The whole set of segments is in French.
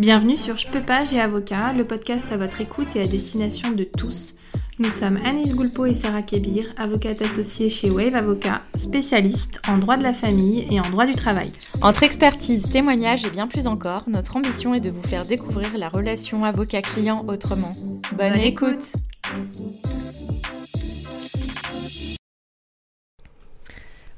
Bienvenue sur Je peux pas, j'ai avocat, le podcast à votre écoute et à destination de tous. Nous sommes Anis Goulpo et Sarah Kebir, avocates associées chez Wave Avocat, spécialistes en droit de la famille et en droit du travail. Entre expertise, témoignages et bien plus encore, notre ambition est de vous faire découvrir la relation avocat-client autrement. Bonne, écoute.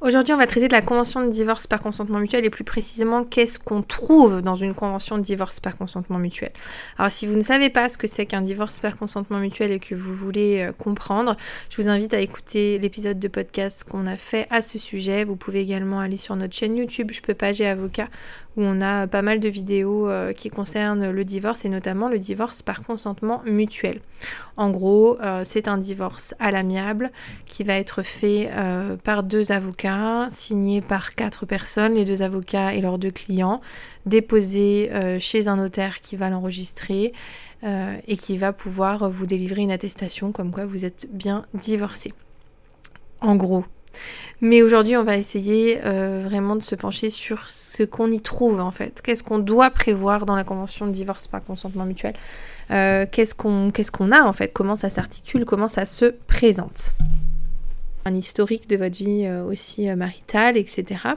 Aujourd'hui, on va traiter de la convention de divorce par consentement mutuel et plus précisément qu'est-ce qu'on trouve dans une convention de divorce par consentement mutuel? Alors, si vous ne savez pas ce que c'est qu'un divorce par consentement mutuel et que vous voulez euh, comprendre, je vous invite à écouter l'épisode de podcast qu'on a fait à ce sujet. Vous pouvez également aller sur notre chaîne YouTube Je peux pas, avocat où on a pas mal de vidéos euh, qui concernent le divorce et notamment le divorce par consentement mutuel. En gros, euh, c'est un divorce à l'amiable qui va être fait euh, par deux avocats, signé par quatre personnes, les deux avocats et leurs deux clients, déposé chez un notaire qui va l'enregistrer et qui va pouvoir vous délivrer une attestation comme quoi vous êtes bien divorcé. En gros, mais aujourd'hui, on va essayer euh, vraiment de se pencher sur ce qu'on y trouve en fait. Qu'est-ce qu'on doit prévoir dans la convention de divorce par consentement mutuel? Euh, Qu'est-ce qu'on qu'est-ce qu'on a en fait? Comment ça s'articule? Comment ça se présente? Un historique de votre vie euh, aussi maritale, etc.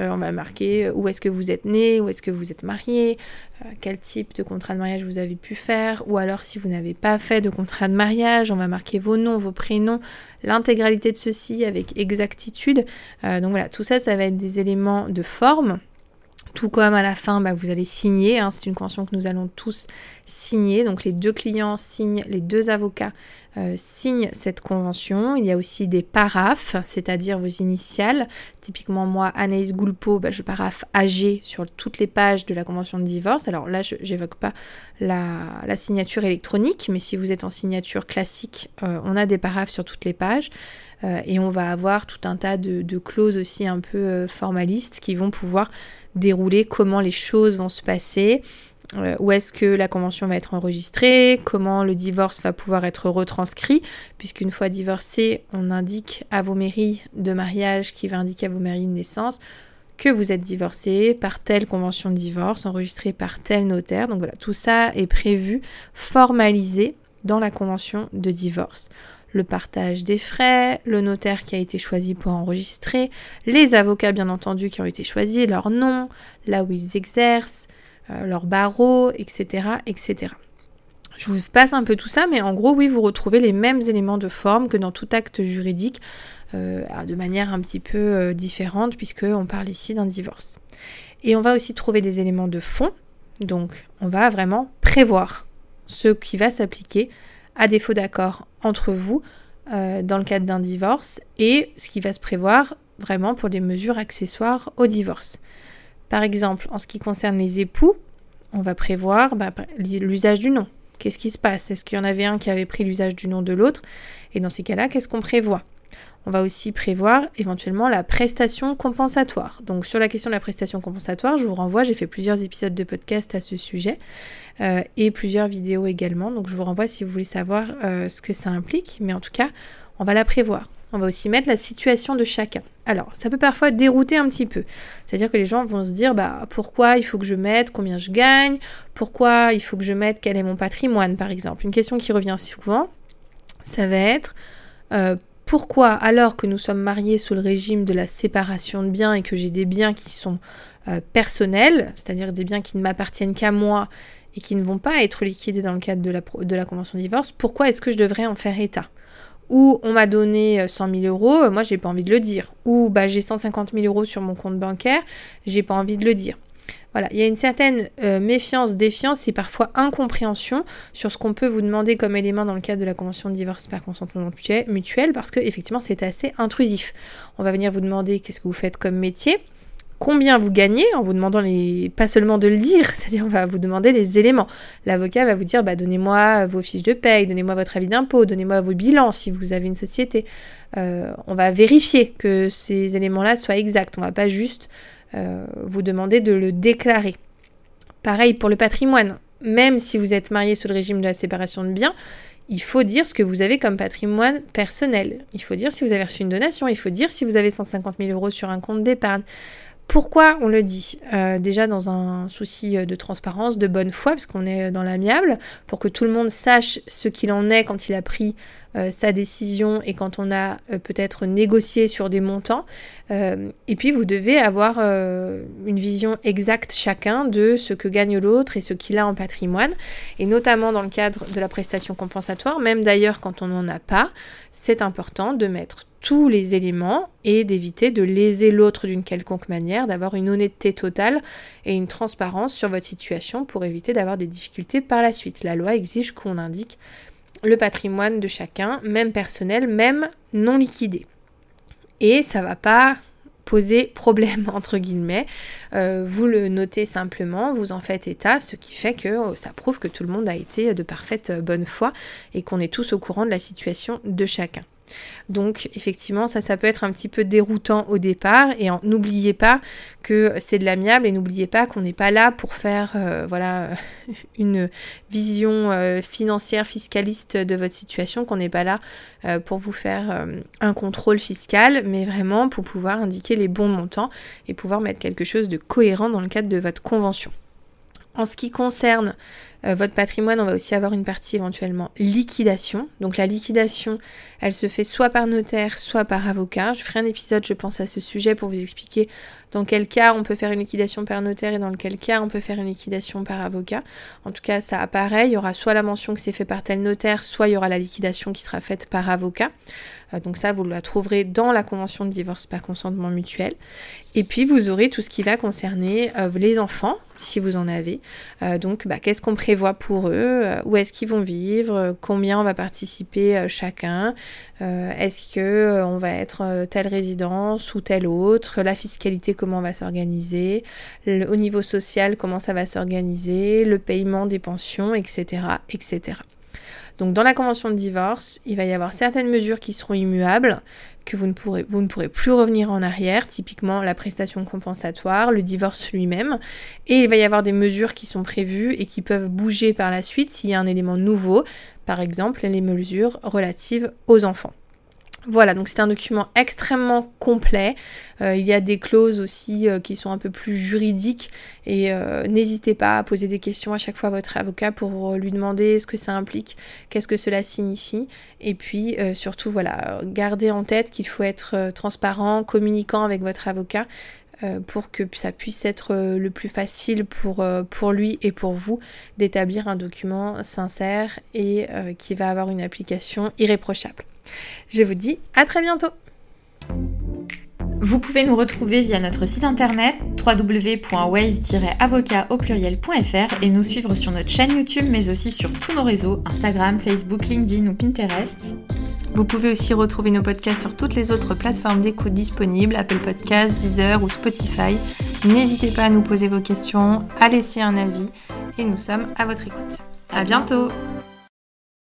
Euh, on va marquer euh, où est-ce que vous êtes né, où est-ce que vous êtes marié, euh, quel type de contrat de mariage vous avez pu faire, ou alors si vous n'avez pas fait de contrat de mariage, on va marquer vos noms, vos prénoms, l'intégralité de ceci avec exactitude. donc voilà, tout ça, ça va être des éléments de forme. Tout comme à la fin, bah, vous allez signer. Hein, c'est une convention que nous allons tous signer. Donc les deux clients signent, les deux avocats euh, signent cette convention. Il y a aussi des paraphes, c'est-à-dire vos initiales. Typiquement moi, Anaïs Goulpo, bah, je paraphe AG sur toutes les pages de la convention de divorce. Alors là, je n'évoque pas la, signature électronique, mais si vous êtes en signature classique, euh, on a des paraphes sur toutes les pages. Euh, et on va avoir tout un tas de clauses aussi un peu formalistes qui vont pouvoir dérouler, comment les choses vont se passer, euh, où est-ce que la convention va être enregistrée, comment le divorce va pouvoir être retranscrit, puisqu'une fois divorcé, on indique à vos mairies de mariage qui va indiquer à vos mairies de naissance que vous êtes divorcé par telle convention de divorce, enregistrée par tel notaire. Donc voilà, tout ça est prévu, formalisé dans la convention de divorce le partage des frais, le notaire qui a été choisi pour enregistrer, les avocats bien entendu qui ont été choisis, leur nom, là où ils exercent, euh, leur barreau, etc., etc. Je vous passe un peu tout ça, mais en gros, oui, vous retrouvez les mêmes éléments de forme que dans tout acte juridique, euh, de manière un petit peu euh, différente, puisqu'on parle ici d'un divorce. Et on va aussi trouver des éléments de fond, donc on va vraiment prévoir ce qui va s'appliquer à défaut d'accord entre vous euh, dans le cadre d'un divorce et ce qui va se prévoir vraiment pour des mesures accessoires au divorce. Par exemple, en ce qui concerne les époux, on va prévoir bah, l'usage du nom. Qu'est-ce qui se passe? Est-ce qu'il y en avait un qui avait pris l'usage du nom de l'autre? Et dans ces cas-là, qu'est-ce qu'on prévoit? On va aussi prévoir éventuellement la prestation compensatoire. Donc sur la question de la prestation compensatoire, je vous renvoie, j'ai fait plusieurs épisodes de podcast à ce sujet euh, et plusieurs vidéos également. Donc je vous renvoie si vous voulez savoir euh, ce que ça implique, mais en tout cas, on va la prévoir. On va aussi mettre la situation de chacun. Alors, ça peut parfois dérouter un petit peu. C'est-à-dire que les gens vont se dire, bah, pourquoi il faut que je mette combien je gagne Pourquoi il faut que je mette quel est mon patrimoine, par exemple Une question qui revient souvent, ça va être, euh, pourquoi, alors que nous sommes mariés sous le régime de la séparation de biens et que j'ai des biens qui sont euh, personnels, c'est-à-dire des biens qui ne m'appartiennent qu'à moi et qui ne vont pas être liquidés dans le cadre de la, convention de divorce, pourquoi est-ce que je devrais en faire état? Ou on m'a donné 100 euh, 000 euros, moi j'ai pas envie de le dire. Ou bah, j'ai 150 000 euros sur mon compte bancaire, j'ai pas envie de le dire. Voilà, il y a une certaine euh, méfiance, défiance et parfois incompréhension sur ce qu'on peut vous demander comme élément dans le cadre de la convention de divorce par consentement mutuel parce que effectivement c'est assez intrusif. On va venir vous demander qu'est-ce que vous faites comme métier, combien vous gagnez en vous demandant les pas seulement de le dire, c'est-à-dire on va vous demander les éléments. L'avocat va vous dire bah, donnez-moi vos fiches de paye, donnez-moi votre avis d'impôt, donnez-moi vos bilans si vous avez une société. Euh, on va vérifier que ces éléments-là soient exacts. On va pas juste vous demandez de le déclarer. Pareil pour le patrimoine. Même si vous êtes marié sous le régime de la séparation de biens, il faut dire ce que vous avez comme patrimoine personnel. Il faut dire si vous avez reçu une donation. Il faut dire si vous avez 150 000 euros sur un compte d'épargne. Pourquoi on le dit? Euh, Déjà dans un souci de transparence, de bonne foi, parce qu'on est dans l'amiable, pour que tout le monde sache ce qu'il en est quand il a pris euh, sa décision et quand on a euh, peut-être négocié sur des montants. et puis vous devez avoir une vision exacte chacun de ce que gagne l'autre et ce qu'il a en patrimoine. Et notamment dans le cadre de la prestation compensatoire, même d'ailleurs quand on n'en a pas, c'est important de mettre tous les éléments et d'éviter de léser l'autre d'une quelconque manière, d'avoir une honnêteté totale et une transparence sur votre situation pour éviter d'avoir des difficultés par la suite. La loi exige qu'on indique le patrimoine de chacun, même personnel, même non liquidé. Et ça va pas poser problème entre guillemets. Euh, vous le notez simplement, vous en faites état, ce qui fait que oh, ça prouve que tout le monde a été de parfaite bonne foi et qu'on est tous au courant de la situation de chacun. Donc effectivement, ça, ça peut être un petit peu déroutant au départ. Et n'oubliez pas que c'est de l'amiable et n'oubliez pas qu'on n'est pas là pour faire euh, voilà une vision euh, financière fiscaliste de votre situation, qu'on n'est pas là euh, pour vous faire un contrôle fiscal, mais vraiment pour pouvoir indiquer les bons montants et pouvoir mettre quelque chose de cohérent dans le cadre de votre convention. En ce qui concerne euh, votre patrimoine, on va aussi avoir une partie éventuellement liquidation. Donc la liquidation, elle se fait soit par notaire, soit par avocat. Je ferai un épisode, je pense, à ce sujet pour vous expliquer dans quel cas on peut faire une liquidation par notaire et dans quel cas on peut faire une liquidation par avocat. En tout cas, ça apparaît. Il y aura soit la mention que c'est fait par tel notaire, soit il y aura la liquidation qui sera faite par avocat. Euh, donc ça, vous la trouverez dans la convention de divorce par consentement mutuel. Et puis, vous aurez tout ce qui va concerner euh, les enfants, si vous en avez. donc, bah, qu'est-ce qu'on prévoit pour eux, euh, où est-ce qu'ils vont vivre, euh, combien on va participer euh, chacun, est-ce que on va être telle résidence ou telle autre, la fiscalité comment on va s'organiser, au niveau social comment ça va s'organiser, le paiement des pensions, etc., etc. Donc dans la convention de divorce, il va y avoir certaines mesures qui seront immuables, que vous ne pourrez, vous ne pourrez plus revenir en arrière, typiquement la prestation compensatoire, le divorce lui-même, et il va y avoir des mesures qui sont prévues et qui peuvent bouger par la suite s'il y a un élément nouveau, par exemple les mesures relatives aux enfants. Voilà, donc c'est un document extrêmement complet. Euh, il y a des clauses aussi euh, qui sont un peu plus juridiques et euh, n'hésitez pas à poser des questions à chaque fois à votre avocat pour lui demander ce que ça implique, qu'est-ce que cela signifie. Et puis surtout, voilà, gardez en tête qu'il faut être transparent, communiquant avec votre avocat pour que ça puisse être le plus facile pour, pour lui et pour vous d'établir un document sincère et qui va avoir une application irréprochable. Je vous dis à très bientôt vous pouvez nous retrouver via notre site internet www.wave-avocat et nous suivre sur notre chaîne YouTube mais aussi sur tous nos réseaux Instagram, Facebook, LinkedIn ou Pinterest. Vous pouvez aussi retrouver nos podcasts sur toutes les autres plateformes d'écoute disponibles, Apple Podcasts, Deezer ou Spotify. N'hésitez pas à nous poser vos questions, à laisser un avis et nous sommes à votre écoute. À bientôt